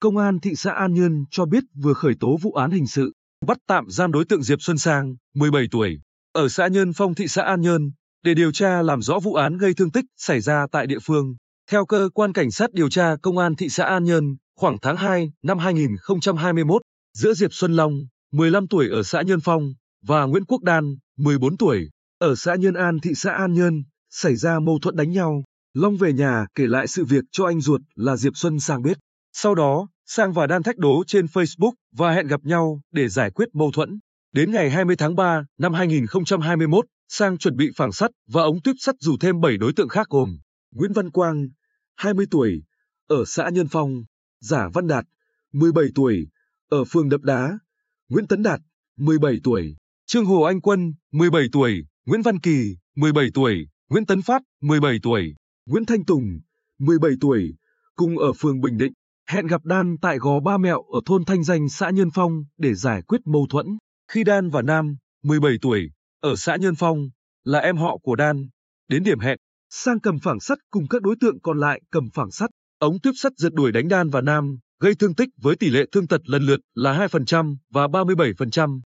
Công an thị xã An Nhơn cho biết vừa khởi tố vụ án hình sự, bắt tạm giam đối tượng Diệp Xuân Sang, 17 tuổi, ở xã Nhơn Phong thị xã An Nhơn, để điều tra làm rõ vụ án gây thương tích xảy ra tại địa phương. Theo cơ quan cảnh sát điều tra Công an thị xã An Nhơn, khoảng tháng 2 năm 2021, giữa Diệp Xuân Long, 15 tuổi ở xã Nhơn Phong, và Nguyễn Quốc Đan, 14 tuổi, ở xã Nhơn An thị xã An Nhơn, xảy ra mâu thuẫn đánh nhau. Long về nhà kể lại sự việc cho anh ruột là Diệp Xuân Sang biết. Sau đó, Sang và Đan thách đố trên Facebook và hẹn gặp nhau để giải quyết mâu thuẫn. Đến ngày 20 tháng 3 năm 2021, Sang chuẩn bị phảng sắt và ống tuyếp sắt rủ thêm 7 đối tượng khác gồm Nguyễn Văn Quang, 20 tuổi, ở xã Nhân Phong, Giả Văn Đạt, 17 tuổi, ở phường Đập Đá, Nguyễn Tấn Đạt, 17 tuổi, Trương Hồ Anh Quân, 17 tuổi, Nguyễn Văn Kỳ, 17 tuổi, Nguyễn Tấn Phát, 17 tuổi, Nguyễn Thanh Tùng, 17 tuổi, cùng ở phường Bình Định, hẹn gặp Đan tại Gò Ba Mẹo ở thôn Thanh Danh xã Nhân Phong để giải quyết mâu thuẫn. Khi Đan và Nam, 17 tuổi, ở xã Nhân Phong, là em họ của Đan, đến điểm hẹn, Sang cầm phảng sắt cùng các đối tượng còn lại cầm phảng sắt, ống tuyếp sắt giật đuổi đánh Đan và Nam, gây thương tích với tỷ lệ thương tật lần lượt là 2% và 37%.